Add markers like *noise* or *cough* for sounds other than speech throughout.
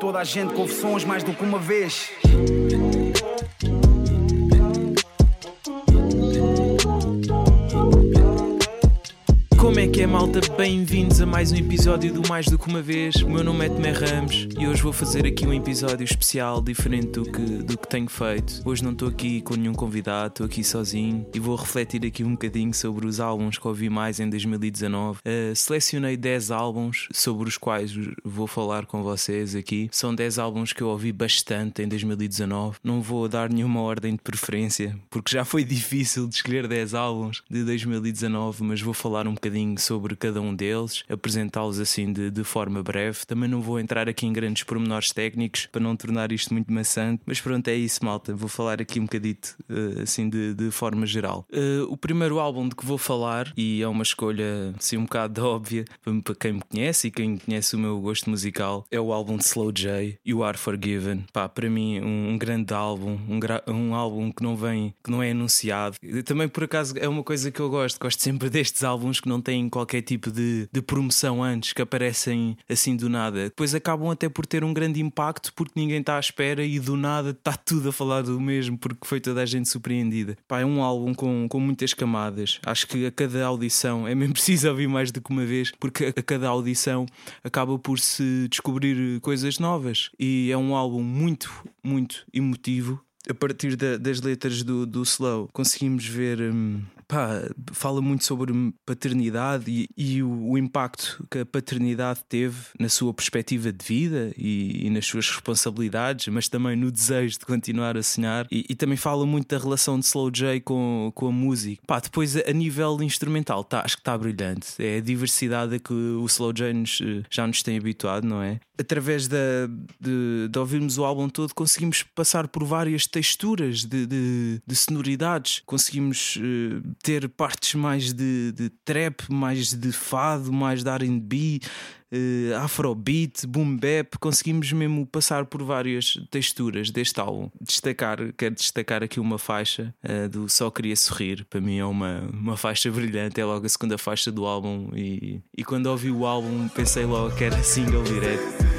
toda a gente, confissões mais do que uma vez. Malta? Bem-vindos a mais um episódio do Mais do que uma vez. O meu nome é Tomé Ramos e hoje vou fazer aqui um episódio especial, diferente do que, do que tenho feito. Hoje não estou aqui com nenhum convidado, estou aqui sozinho e vou refletir aqui um bocadinho sobre os álbuns que ouvi mais em 2019. Uh, selecionei 10 álbuns sobre os quais vou falar com vocês aqui. São 10 álbuns que eu ouvi bastante em 2019. Não vou dar nenhuma ordem de preferência, porque já foi *laughs* difícil de escolher 10 álbuns de 2019, mas vou falar um bocadinho sobre cada um deles, apresentá-los assim de, de forma breve. Também não vou entrar aqui em grandes pormenores técnicos para não tornar isto muito maçante, mas pronto, é isso, malta. Vou falar aqui um bocadito uh, assim de, de forma geral. Uh, o primeiro álbum de que vou falar, e é uma escolha assim um bocado *laughs* óbvia para quem me conhece e quem conhece o meu gosto musical, é o álbum de Slow J, You Are Forgiven. Pá, para mim, um, um grande álbum, um, um álbum que não vem, que não é anunciado. Também por acaso é uma coisa que eu gosto, gosto sempre *laughs* destes álbuns que não têm qualquer tipo de, de promoção antes, que aparecem assim do nada. Depois acabam até por ter um grande impacto porque ninguém está à espera e do nada está *laughs* tudo a falar do mesmo porque foi toda a gente surpreendida. Pá, é um álbum com, com muitas camadas. Acho que a cada audição é mesmo *laughs* preciso ouvir mais do que uma vez porque a cada audição acaba por se descobrir coisas novas. E é um álbum muito, muito emotivo a partir da, das letras do, do Slow, conseguimos ver hum, pá, fala muito sobre paternidade e, e o, o, impacto que a paternidade teve na sua perspectiva de vida e, e, nas suas responsabilidades, mas também no desejo de continuar a sonhar. E, e, também fala muito da relação de Slow J com, com a música. Pá, depois, a nível instrumental, tá, acho que está brilhante. É a diversidade a que o Slow J nos, eh, já nos tem habituado, não é? Através da, de, de ouvirmos o álbum todo, conseguimos passar por várias texturas de, de, de sonoridades, conseguimos uh, ter partes mais de, de trap, mais de fado, mais de RB, uh, afrobeat, boom bap. Conseguimos mesmo passar por várias texturas deste álbum. Destacar, quero destacar aqui uma faixa uh, do Só Queria Sorrir. Para mim é uma, uma faixa brilhante, é logo a segunda faixa do álbum. E, e quando ouvi o álbum, pensei logo que era single direto.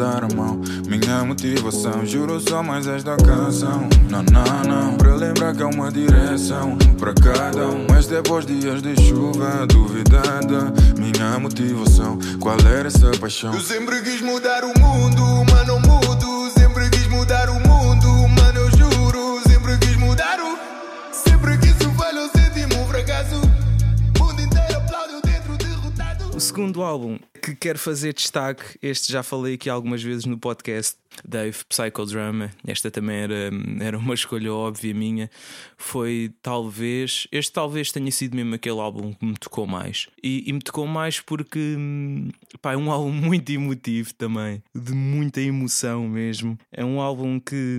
Dar a mão? Minha motivação Juro só mais esta canção. Não, não, não Para lembrar que é uma direção Para cada um. Mas depois dias de chuva Duvidada Minha motivação. Qual era essa paixão? Eu sempre quis mudar o mundo Mas não mudo. Sempre quis mudar o mundo segundo álbum que quero fazer destaque, este já falei aqui algumas vezes no podcast, Dave Psychodrama. Esta também era, era uma escolha óbvia minha. Foi talvez, este talvez tenha sido mesmo aquele álbum que me tocou mais. E, e me tocou mais porque pá, é um álbum *laughs* muito emotivo também, de muita emoção mesmo. É um álbum que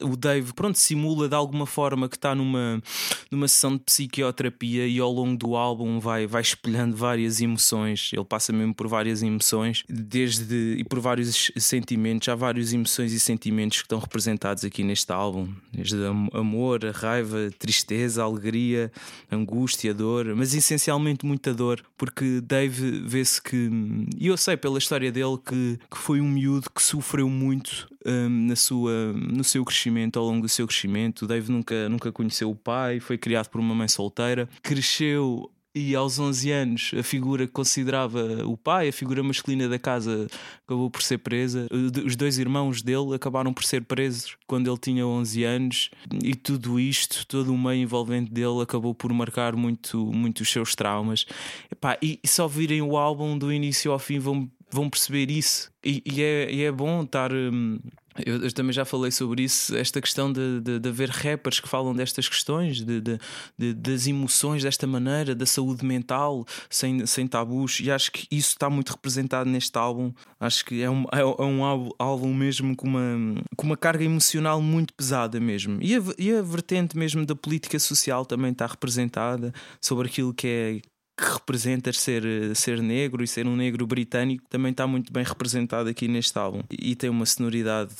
o Dave, pronto, simula de alguma forma que está numa, numa sessão de psiquioterapia e ao longo do álbum vai, vai espelhando várias emoções. Ele passa mesmo por várias emoções, desde e por vários sentimentos. Há várias emoções e sentimentos que estão representados aqui neste álbum, desde amor, raiva, tristeza, alegria, angústia, dor, mas essencialmente muita dor, porque Dave vê-se que, e eu sei pela história dele que, que foi um miúdo que sofreu muito um, na sua, no seu crescimento, ao longo do seu crescimento. O Dave nunca, nunca conheceu o pai, foi criado por uma mãe solteira, cresceu e aos 11 anos a figura que considerava o pai, a figura masculina da casa, acabou por ser presa. Os dois irmãos dele acabaram por ser presos quando ele tinha 11 anos e tudo isto, todo o meio envolvente dele acabou por marcar muito, muito os seus traumas. E só virem o álbum do início ao fim vão vão perceber isso. E, e, é, e é bom estar. Hum, eu, eu, também já falei sobre isso, esta questão de, de, de haver rappers que falam destas questões, de, de, das emoções desta maneira, da saúde mental, sem, sem tabus, e acho que isso está muito representado neste álbum. Acho que é um, é, é um álbum mesmo com uma, com uma carga emocional muito pesada mesmo. E a, e a vertente mesmo da política social também está representada sobre aquilo que é que representa ser, ser negro e ser um negro britânico também está muito bem representado aqui neste álbum. E tem uma sonoridade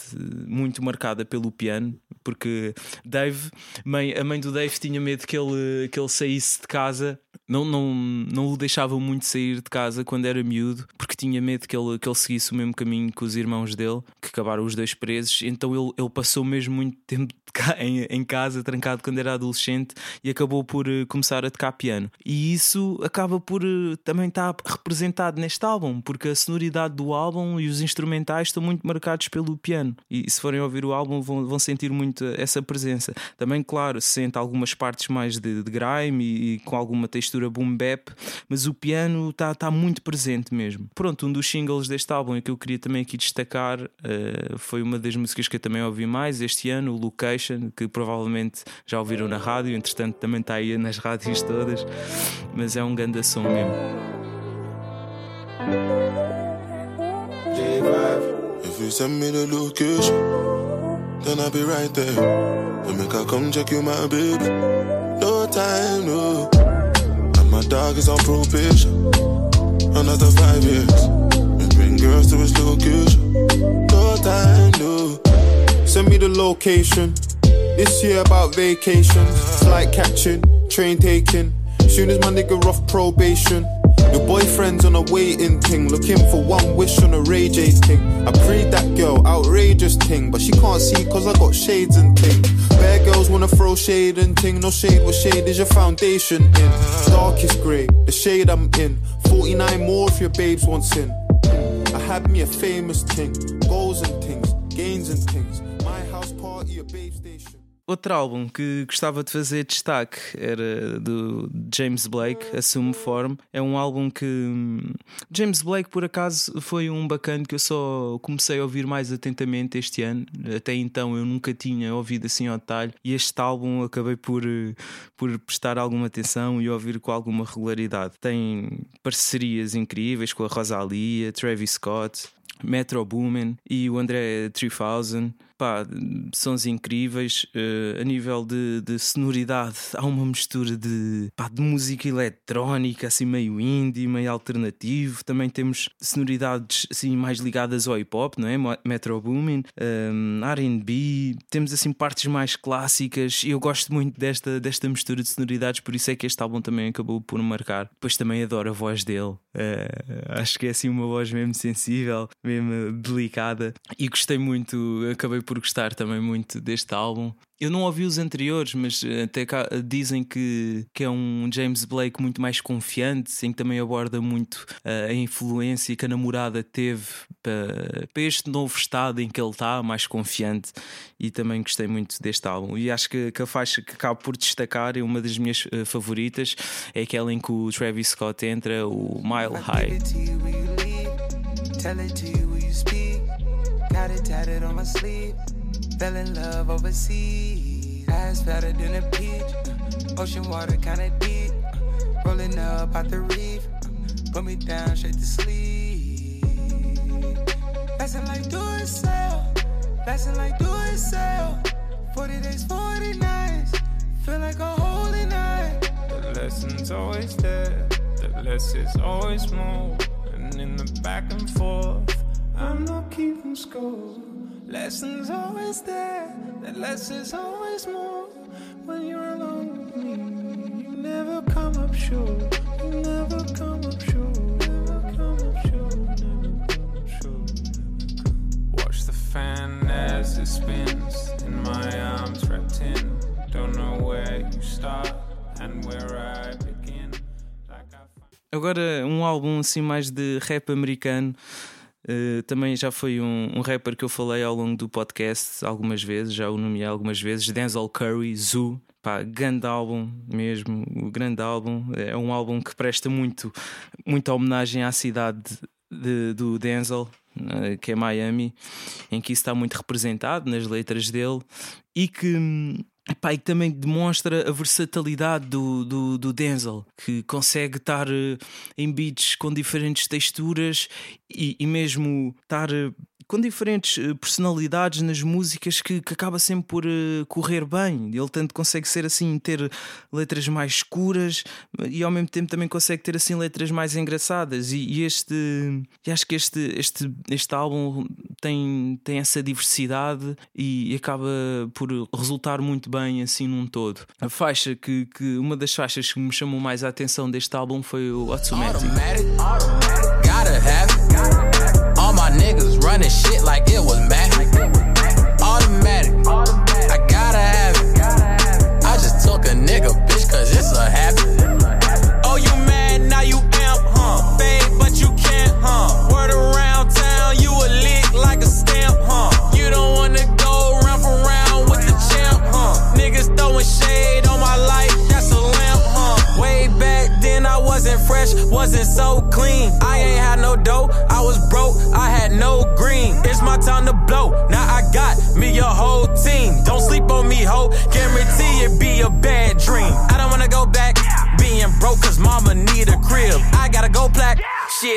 muito marcada pelo piano, porque Dave, mãe, a mãe do Dave tinha medo que ele, que ele saísse de casa não, não, não o deixavam muito sair de casa quando era miúdo, porque tinha medo que ele, que ele seguisse o mesmo caminho que os irmãos dele, que acabaram os dois presos. Então ele, ele passou mesmo muito tempo em, em casa, trancado quando era adolescente, e acabou por uh, começar a tocar piano. E isso acaba por uh, também estar representado neste álbum, porque a sonoridade do álbum e os instrumentais estão muito marcados pelo piano. E se forem ouvir o álbum, vão, vão sentir muito essa presença. Também, claro, se sente algumas partes mais de, de grime e, e com alguma textura boom bap, mas o piano está tá muito presente mesmo. Pronto, um dos singles deste álbum que eu queria também aqui destacar uh, foi uma das músicas que eu também ouvi mais este ano, o Location, que provavelmente já ouviram na rádio, entretanto também está aí nas rádios todas, mas é um grande som mesmo. If you send me the location, then I'll be right there. Make I come check you, my baby. No time, no. My dog is on probation. Another five years. And bring girls to his location. No time, no. Send me the location. This year about vacations. Flight catching, train taking. Soon as my nigga off probation. Your boyfriend's on a waiting thing, looking for one wish on a Ray J thing. I prayed that girl, outrageous thing, but she can't see cause I got shades and thing. Bad girls wanna throw shade and ting. No shade, what shade is your foundation in? Darkest grey, the shade I'm in. 49 more if your babes want sin. I had me a famous ting. Goals and things, gains and things. My house party, a babe station. Outro álbum que gostava de fazer destaque era do James Blake, Assume Form. É um álbum que James Blake, por acaso, foi um bacana que eu só comecei a ouvir mais atentamente este ano. Até então eu nunca tinha ouvido assim ao detalhe. E este álbum acabei por, por prestar alguma atenção e ouvir com alguma regularidade. Tem parcerias incríveis com a Rosalia, Travis Scott, Metro Boomin e o André 3000 pá, sons incríveis. Uh, a nível de, de, sonoridade, há uma mistura de, pá, de música eletrónica, assim meio indie, meio alternativo. Também temos sonoridades assim mais ligadas ao hip hop, não é? Metro Boomin, um, ehm, RB, temos assim partes mais clássicas. Eu gosto muito desta, desta mistura de sonoridades, por isso é que este álbum também acabou por marcar. Depois também adoro a voz dele, uh, acho que é assim uma voz mesmo sensível, mesmo delicada. E gostei muito, acabei por gostar também muito deste álbum. Eu não ouvi os anteriores, mas eh, até cá dizem que, que é um James Blake muito mais confiante, em que também aborda muito uh, a influência que a namorada teve para, para este novo estado em que ele está, mais confiante. E também gostei muito deste álbum. E acho que, que a faixa que acabo por destacar, é uma das minhas favoritas, é aquela em que o Travis Scott entra, o Mile High. Got it tatted on my sleeve. Fell in love overseas. Ass fatter than a peach. Ocean water kinda deep. Rolling up out the reef. Put me down straight to sleep. Passing like do it sell. Passing like do it sell. 40 days, 40 nights. Feel like a holy night. The lesson's always there. The less is always more. And in the back and forth. I'm not keeping score. Lessons always there, that less is always more. When you're alone with me, you never come up short. You never come up short. Never come up short. Never come up short. Watch the fan as it spins in my arms wrapped in. Don't know where you start and where I begin. Like I... Agora um álbum assim mais de rap americano. Uh, também já foi um, um, rapper que eu falei ao longo do podcast algumas vezes, já o nomeei algumas vezes, Denzel Curry, Zoo. Pá, grande álbum mesmo, o grande álbum. É um álbum que presta muito, muita homenagem à cidade de, do Denzel, uh, que é Miami, em que isso está muito representado nas letras dele e que. Epá, e também demonstra a versatilidade do, do, do Denzel, que consegue estar uh, em beats com diferentes texturas e, e mesmo estar uh, com diferentes eh, personalidades nas músicas que, que acaba sempre por uh, correr bem. Ele tanto consegue ser assim, ter letras mais escuras e ao mesmo tempo também consegue ter assim letras mais engraçadas. E, e este, e acho que este, este, este álbum tem, tem essa diversidade e, e, acaba por resultar muito bem assim num todo. A faixa que, que uma das faixas que me chamou mais a atenção deste álbum foi o Automatic. Automatic. Gotta have running shit like it was magic. Automatic. I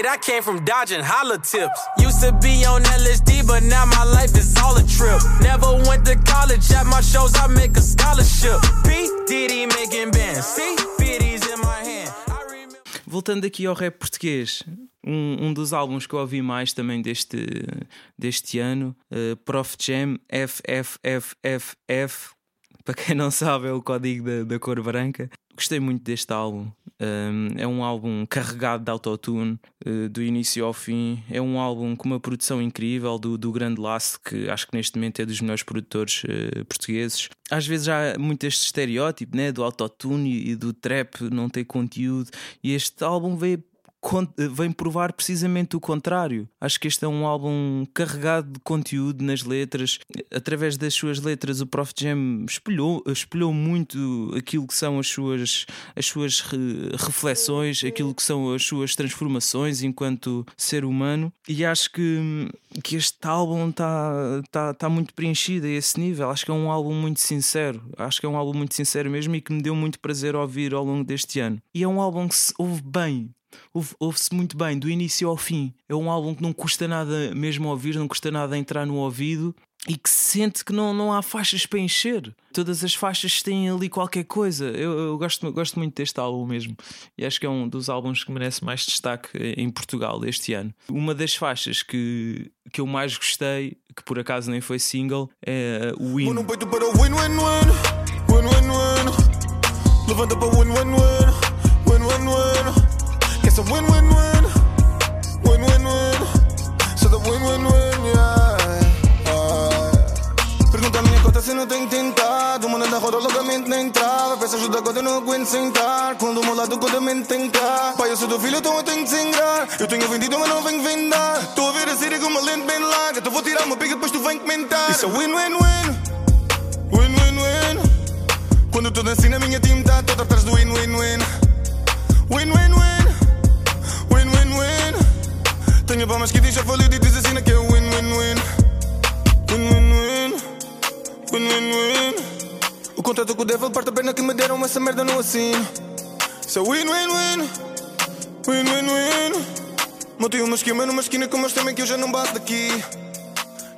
I came from dodging holla tips. Used to be on LSD, but now my life is all a trip. Never went to college. At my shows, I make a scholarship. P. Diddy making bands. See? In my hand. Voltando aqui ao rap português, um, um dos álbuns que eu ouvi mais também deste, deste ano, uh, Prof Jam FFFFF. Para quem não sabe, é o código da, da cor branca. Gostei muito deste álbum. Um, é um álbum carregado de autotune uh, do início ao fim. É um álbum com uma produção incrível do, do Grande Laço, que acho que neste momento é dos melhores produtores uh, portugueses. Às vezes há muito este estereótipo né, do autotune e do trap não ter conteúdo, e este álbum veio vem provar precisamente o contrário. Acho que este é um álbum carregado de conteúdo nas letras. Através das suas letras, o Prof Jam espelhou, espelhou muito aquilo que são as suas, as suas reflexões, aquilo que são as suas transformações enquanto ser humano. E acho que, que este álbum está tá, tá muito preenchido a esse nível. Acho que é um álbum muito sincero. Acho que é um álbum muito sincero mesmo e que me deu muito prazer ouvir ao longo deste ano. E é um álbum que se ouve bem ouve-se muito bem, do início ao fim. É um álbum que não custa nada mesmo ouvir, não custa nada entrar no ouvido e que se sente que não, não há faixas para encher. Todas as faixas têm ali qualquer coisa. Eu, eu gosto, gosto muito deste álbum mesmo. E acho que é um dos álbuns que merece mais destaque em Portugal este ano. Uma das faixas que, que eu mais gostei, que por acaso nem foi single, é o Win. Levanta para win, win, win. Win, win, win. A win-win-win, win-win-win. So the win-win-win, yeah. Uh. Pergunta a minha conta se não tem tentado. Uma da roda loucamente na entrada. Peço ajuda quando eu não aguento sentar. Quando o meu lado mente tem cá. Pai, eu sou do filho, então eu tenho que sangrar. Eu tenho vendido, mas não venho vendar. Estou a ver a série com uma lente bem larga. Então vou tirar uma pica, depois tu vem comentar. Isso é win-win-win, win-win-win. Quando eu tô dançando, a minha team tá toda atrás do win-win-win. Tenho palmas que diz a folha e diz assim que é win-win-win. Win-win-win. Win-win-win. O contrato com o devil parte a pena que me deram essa merda não assino. So win-win-win. Win-win-win. Montei uma esquema numa esquina com meus também que eu já não bato daqui.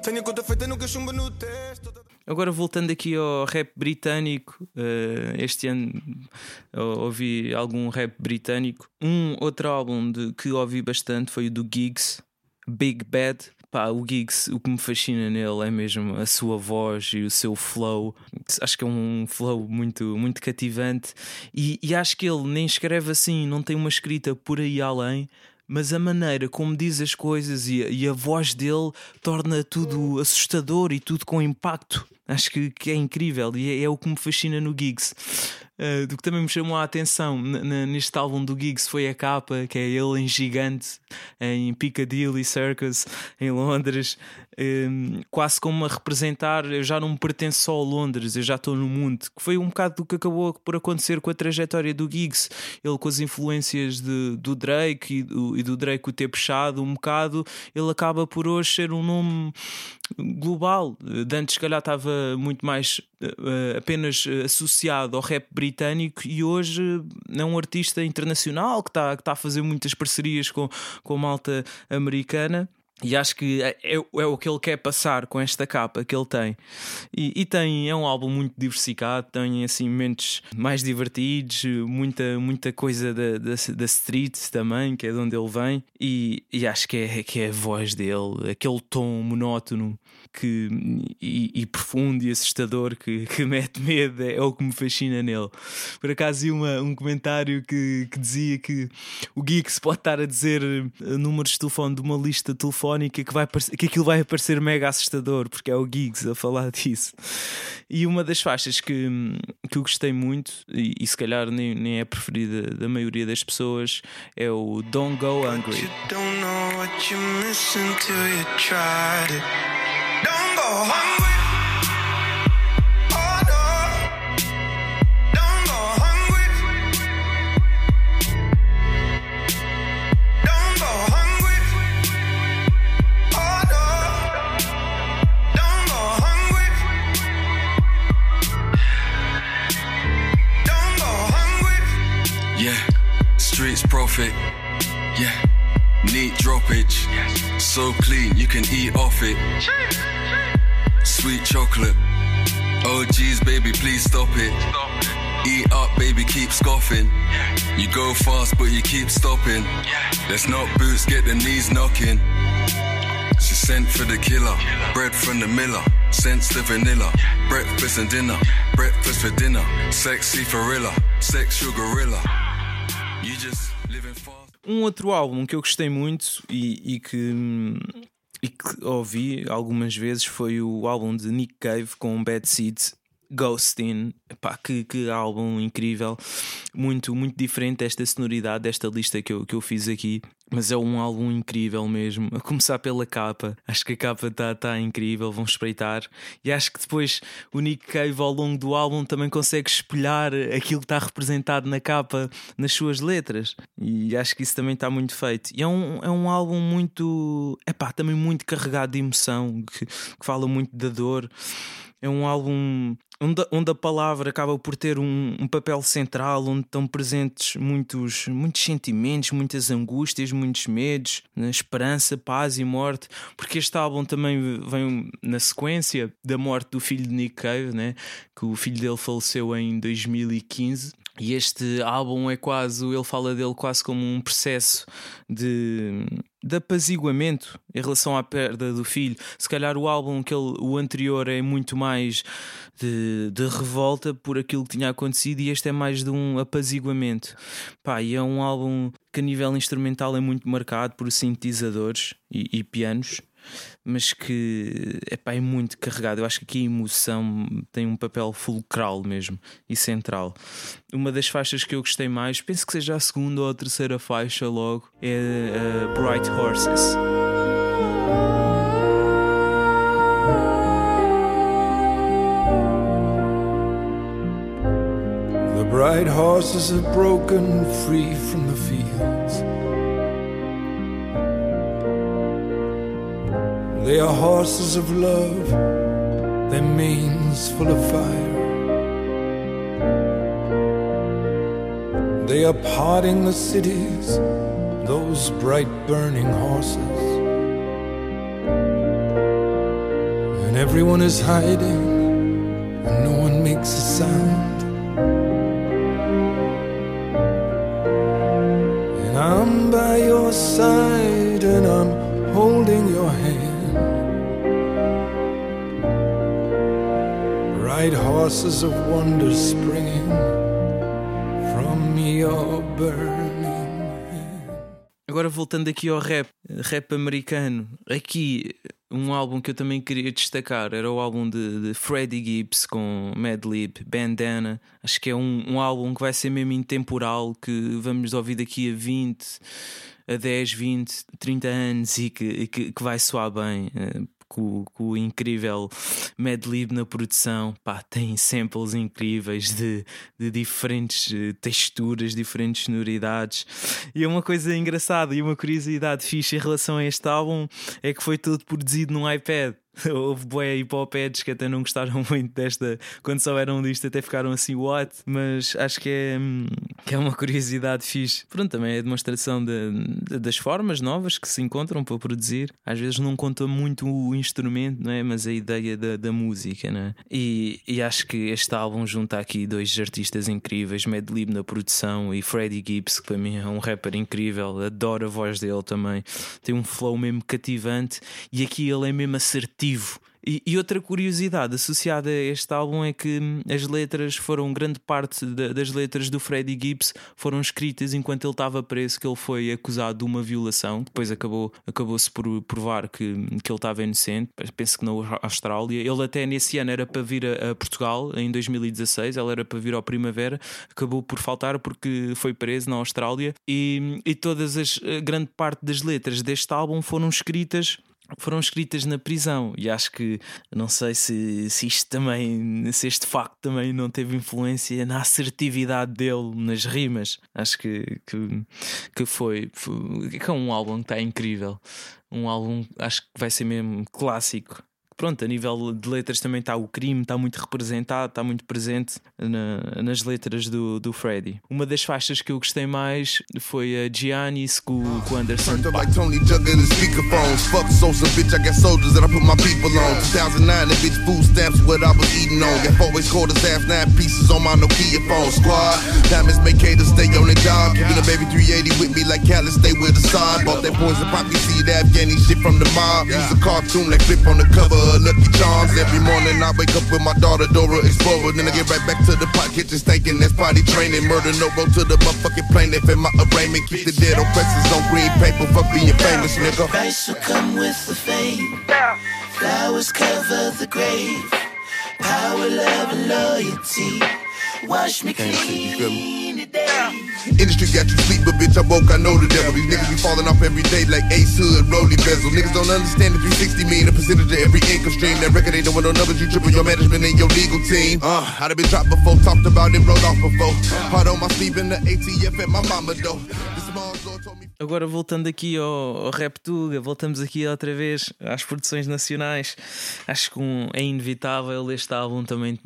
Tenho conta feita, nunca chumba no teste. Agora voltando aqui ao rap britânico, uh, este ano ouvi algum rap britânico. Um outro álbum de, que ouvi bastante foi o do Gigs, Big Bad. Pá, o Gigs, o que me fascina nele é mesmo a sua voz e o seu flow. Acho que é um flow muito, muito cativante. E, e acho que ele nem escreve assim, não tem uma escrita por aí além, mas a maneira como diz as coisas e a, e a voz dele torna tudo assustador e tudo com impacto. Acho que, que é incrível e é, é, o que me fascina no Gigs. Uh, do que também me chamou a atenção neste álbum do Giggs foi a capa, que é ele em gigante em Piccadilly Circus, em Londres, um, quase como a representar eu já não me pertenço só a Londres, eu já estou no mundo, que foi um bocado do que acabou por acontecer com a trajetória do Giggs, ele com as influências de, do Drake e do, e do Drake o ter puxado um bocado, ele acaba por hoje ser um nome global. De antes, se calhar, estava muito mais uh, apenas associado ao rap britânico e hoje é um artista internacional que está que tá a fazer muitas parcerias com, com a malta americana. E acho que é, é, é, o que ele quer passar com esta capa que ele tem. E, e, tem, é um álbum muito diversificado, tem assim momentos mais divertidos, muita, muita coisa da, da, da street também, que é de onde ele vem. E, e acho que é, que é a voz dele, aquele tom monótono que, e, e, profundo e assustador que, *laughs* que mete medo, é, o que me fascina nele. Por acaso, vi uma, um comentário que, que dizia que o Geek se pode estar a dizer eh, números de telefone de uma lista telefónica que, vai, que aquilo vai aparecer mega assustador, porque é o Geeks a falar *laughs* disso. E uma das faixas que, que eu gostei muito, e, e se calhar nem, nem é preferida da maioria das pessoas, é o Don't Go Hungry. So clean you can eat off it. Sweet chocolate. Oh geez, baby, please stop it. Eat up, baby, keep scoffing. You go fast, but you keep stopping. Let's knock boots, get the knees knocking. She sent for the killer, bread from the miller, sense the vanilla, breakfast and dinner, breakfast for dinner, sexy gorilla, sexual gorilla. Um outro álbum que eu gostei muito e, e que e que ouvi algumas vezes foi o álbum de Nick Cave com Bad Seeds Ghostin, Epá, que, que álbum incrível, muito, muito diferente desta sonoridade, desta lista que eu, que eu fiz aqui. Mas é um álbum incrível mesmo. A começar pela capa. Acho que a capa está tá incrível, vão espreitar. E acho que depois o Nick Cave ao longo do álbum também consegue espelhar aquilo que está representado na capa nas suas letras. E acho que isso também está muito feito. E é um, é um álbum muito. é pá, também muito carregado de emoção, que, que fala muito da dor. É um álbum onde, onde a palavra acaba por ter um, um, papel central, onde estão presentes muitos, muitos sentimentos, muitas angústias, muitos medos, né? esperança, paz e morte, porque este álbum também vem na sequência da morte do filho de Nick Cave, né? que o filho dele faleceu em 2015 e este álbum é quase, ele fala dele quase como um processo de, de apaziguamento em relação à perda do filho. Se calhar o álbum que ele, o anterior é muito mais de, de revolta por aquilo que tinha acontecido e este é mais de um apaziguamento. Pá, e é um álbum que a nível instrumental é muito marcado por sintetizadores e, e pianos mas que epá, é muito carregado. Eu acho que aqui a emoção tem um papel fulcral mesmo e central. Uma das faixas que eu gostei mais, penso que seja a segunda ou a terceira faixa logo, é uh, Bright Horses. The bright horses are broken free from the fields. They are horses of love, their manes full of fire. They are parting the cities, those bright burning horses. And everyone is hiding, and no one makes a sound. And I'm by your side, horses of wonder springing from your burning Agora voltando aqui ao rap, rap americano, aqui Um álbum que eu também queria destacar era o álbum de, de Freddie Gibbs com Madlib, Bandana. Acho que é um, um álbum que vai ser mesmo intemporal, que vamos ouvir daqui a 20, a 10, 20, 30 anos e que, que, que vai soar bem. Com, com o incrível Madlib na produção, pá, tem samples incríveis de, de diferentes eh, texturas, diferentes sonoridades. E é uma coisa engraçada e uma curiosidade fixe em relação a este álbum é que foi todo produzido num iPad. *laughs* Houve boé hipópedes que até não gostaram *laughs* muito desta. Quando souberam disto, até ficaram assim, what? Mas acho que é, hum, que é uma curiosidade fixe. Pronto, também é demonstração de, de, das formas novas que se encontram para produzir. Às vezes não conta muito o instrumento, não é? mas a ideia da, da música. Não é? e, e acho que este álbum junta aqui dois artistas incríveis: Madlib na produção e Freddie Gibbs, que para mim é um rapper incrível. Adoro a voz dele também. Tem um flow mesmo cativante e aqui ele é mesmo e, e, outra curiosidade associada a este álbum é que hum, as letras foram, grande parte das letras do Freddie Gibbs foram escritas enquanto ele estava preso, que ele foi acusado de uma violação. Depois acabou, acabou-se por provar que, que ele estava inocente, penso que na Austrália. Ele até nesse ano era para vir a, a Portugal, em 2016, ele era para vir ao Primavera, acabou por faltar porque foi preso na Austrália. E, e todas as, grande parte das letras deste álbum foram escritas foram escritas na prisão e acho que não sei se, se isto também, se este facto também não teve influência na assertividade dele nas rimas. Acho que, que, que foi, foi que é um álbum que está incrível. Um álbum, acho que vai ser mesmo clássico pronto, a nível de letras também está o crime, está muito representado, está muito presente na, nas letras do, do Freddy. Uma das faixas que eu gostei mais foi a Giannis com, com Anderson. Like Tony juggling the speakerphones. Fuck Sosa, bitch, I got soldiers that I put my people on. 2009, the bitch food stamps what I was eating on. Got always called us half nine pieces on my Nokia phone. Squad, diamonds make haters stay on the job. Keeping a baby 380 with me like Cali, stay with the sun. Bought that poison Afghani shit from the mob. Use a cartoon like flip on the cover Lucky Charms. Every morning I wake up with my daughter Dora Explorer. Then I get right back to the pot kitchen stinking. That's potty training. Murder no road to the motherfucking plaintiff in my arraignment. Keep the dead on presses on green paper. Fuck being famous, nigga. Price will come with the fame. Flowers cover the grave. Power, love, and loyalty. Wash me clean today. Industry got you sleep, but bitch, I woke, I know the devil. These niggas be falling off every day like Ace Hood, Bezel. Niggas don't understand the 360 mean a percentage of every income stream. That record ain't doing no numbers, you your management and your legal team. Uh, I'd have been dropped before, talked about it, rolled off before. Hard on my in the ATF at my mama though. Small told me. Agora voltando aqui ao, ao Rap Tuga, voltamos aqui outra vez às produções nacionais. Acho que um, é inevitável este álbum também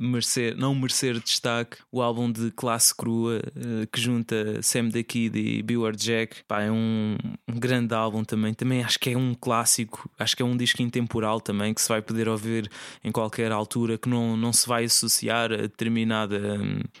merecer, não merecer destaque. O álbum de classe crua eh, que junta Sam the Kid e Beware Jack. Pá, é um, grande álbum também. Também acho que é um clássico, acho que é um disco intemporal também que se vai poder ouvir em qualquer altura, que não, não se vai associar a, determinada,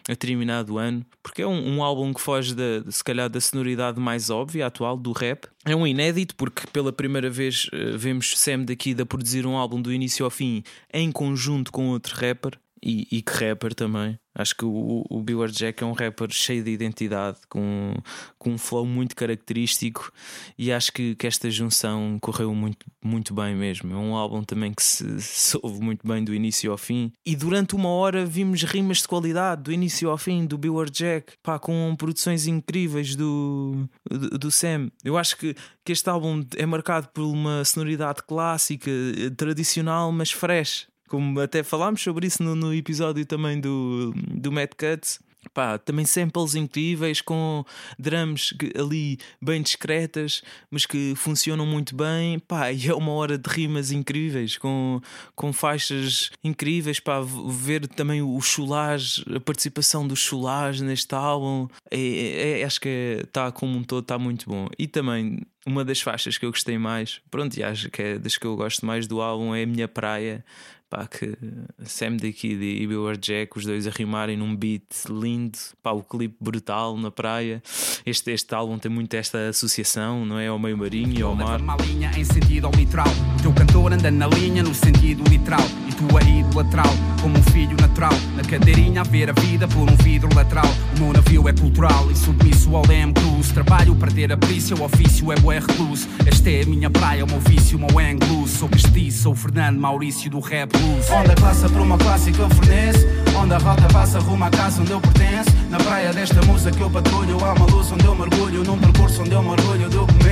a determinado ano, porque é um, um álbum que foge da, se calhar da sonoridade mais óbvia, atual, do rap. É um inédito porque pela primeira vez uh, vemos Sam daqui a produzir um álbum do início ao fim em conjunto com outro rapper e, e que rapper também. Acho que o, o Beware Jack é um rapper cheio de identidade, com, com um flow muito característico e acho que, que esta junção correu muito, muito bem mesmo. É um álbum também que se, se ouve muito bem do início ao fim. E durante uma hora vimos rimas de qualidade, do início ao fim, do Beware Jack, pá, com produções incríveis do, do, do Sam. Eu acho que, que este álbum é marcado por uma sonoridade clássica, tradicional, mas fresh como até falámos sobre isso no, no episódio também do, do Mad Cuts. Pá, também samples incríveis com drums ali bem discretas, mas que funcionam muito bem. Pá, e é uma hora de rimas incríveis, com, com faixas incríveis. Pá, ver também o chulage, a participação do chulage neste álbum. É, é, é acho que está como um todo, está muito bom. E também uma das faixas que eu gostei mais, pronto, e acho que é das que eu gosto mais do álbum, é a minha praia pá, que Sam Kid e Bill Jack, os dois a rimarem num beat lindo, pá, o clipe brutal na praia. Este, este álbum tem muito esta associação, não é? Ao meio marinho e ao mar. Uma linha em sentido literal. O teu cantor anda na linha no sentido literal. E tua lateral, como um filho natural. Na cadeirinha a ver a vida por um vidro lateral. O meu navio é cultural e submisso ao leme cruz. Trabalho para ter a polícia, o ofício é bué recluso. Esta é a minha praia, o meu vício, o meu anglo. Sou castiço, sou Fernando Maurício do rap blues. Onda classa por uma classe que eu forneço. Onde a rota passa rumo à casa onde eu pertenço. Na praia desta musa que eu patrulho, há uma luz onde eu mergulho. Num percurso onde eu mergulho do começo.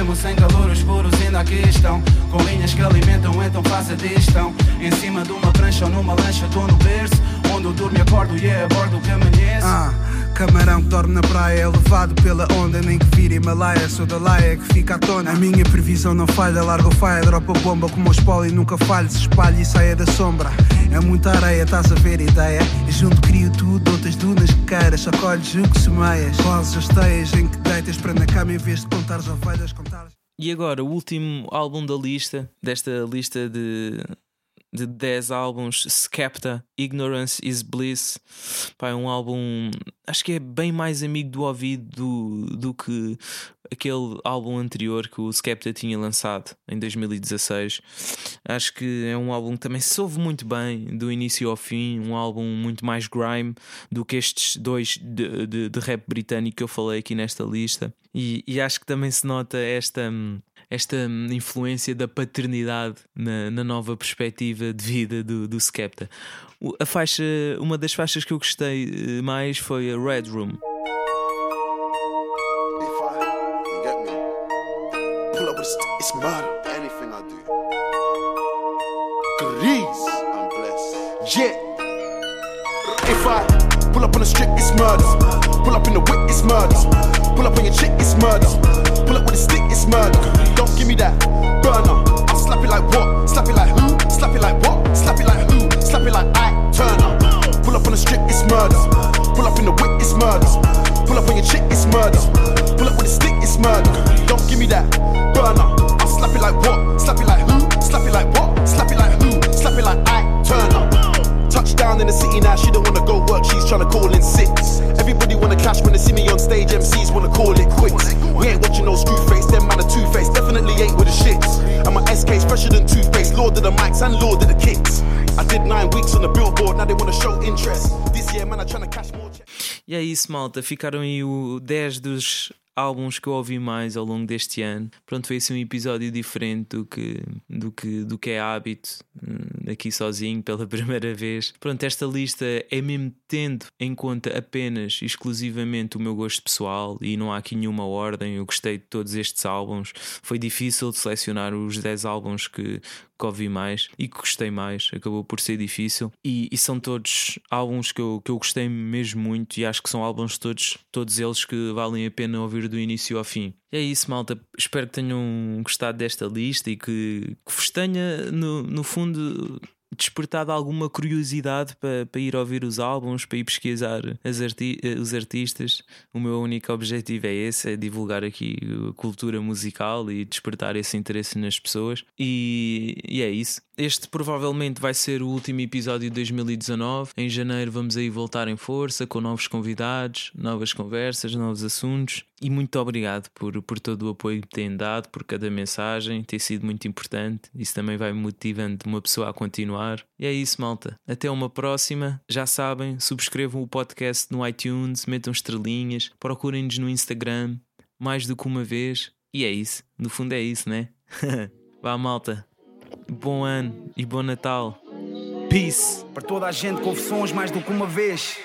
Mesmo sem calor, os puros ainda aqui estão. Com linhas que alimentam, então faça distão. Em cima de uma prancha ou numa lancha, tô no berço. Onde eu durmo e acordo e é a bordo que amanheço. Ah, camarão dorme na praia levado pela onda. Nem que vira Himalaia, sou da laia que fica à tona. A minha previsão não falha, larga o faia, dropa bomba como o espólio. Nunca falha, se espalha e saia da sombra. É muita areia, estás a ver ideia? E junto crio tudo, outras dunas que queiras. Só colhes o que semeias. Rosas as teias em que deitas para na cama em vez de contares ovelhas, contares. E agora, o último álbum da lista, desta lista de, de 10 álbuns, Skepta, Ignorance is Bliss. Pá, é um álbum, acho que é bem mais amigo do ouvido do, do que aquele álbum anterior que o Skepta tinha lançado em 2016. Acho que é um álbum que também se ouve muito bem, do início ao fim, um álbum muito mais grime do que estes dois de, de, de rap britânico que eu falei aqui nesta lista. E, e acho que também se nota esta esta influência da paternidade na, na, nova perspectiva de vida do, do Skepta. A faixa, uma das faixas que eu gostei mais foi a Red Room. If I pull up on the strip, it's murder. Pull up in the whip, it's murder. Pull up on your chick, it's murder. Pull up with a stick, it's murder. Don't give me that burner. I'll slap it like what? Slap it like who? Slap it like what? Slap it like who? Slap it like I turn up. Pull up on the strip, it's murder. Pull up in the whip, it's murder. Pull up on your chick, it's murder. Pull up with a stick, it's murder. Don't give me that burner. I'll slap it like what? Slap it like who? Slap it like what? Slap it like who? Slap it like I turn up. Touchdown in the city now, she don't wanna go work, she's trying to call in six. Everybody wanna clash when they see me on stage, MCs wanna call it quits. We ain't watching no screw face, them man are two face, definitely ain't with the shits. And my SK's fresher than toothpaste, lord of the mics and lord of the kicks. I did nine weeks on the billboard, now they wanna show interest. This year, man, I'm trying to cash more. E é isso, malta. Ficaram aí o 10 dos álbuns que eu ouvi mais ao longo deste ano. Pronto, foi assim um episódio diferente do que, do que, do que é hábito hum, aqui sozinho pela *laughs* primeira vez. Pronto, esta lista é mesmo tendo em conta apenas exclusivamente o meu gosto pessoal e não há aqui nenhuma ordem. Eu gostei de todos estes álbuns. Foi difícil de selecionar os 10 álbuns que, que ouvi mais e que gostei mais, acabou por ser difícil. E, e, são todos álbuns que eu, que eu gostei mesmo muito e acho que são álbuns todos, todos eles que valem a pena ouvir do início ao fim. E é isso, malta. Espero que tenham gostado desta lista e que, que vos tenha, no, no fundo, despertado alguma curiosidade para, para ir ouvir os álbuns, para ir pesquisar arti os artistas. O meu único objetivo é esse: é divulgar aqui a cultura musical e despertar esse interesse nas pessoas. E, e é isso. Este provavelmente vai ser o último episódio de 2019. Em janeiro vamos aí voltar em força com novos convidados, novas conversas, novos assuntos. E muito obrigado por, por todo o apoio que têm dado, por cada mensagem, tem sido muito importante. Isso também vai motivando uma pessoa a continuar. E é isso, malta. Até uma próxima. Já sabem, subscrevam o podcast no iTunes, metam estrelinhas, procurem-nos no Instagram, mais do que uma vez. E é isso. No fundo é isso, né? *laughs* Vá, malta. Bom ano e bom Natal. Peace. Para toda a gente, confissões mais do que uma vez.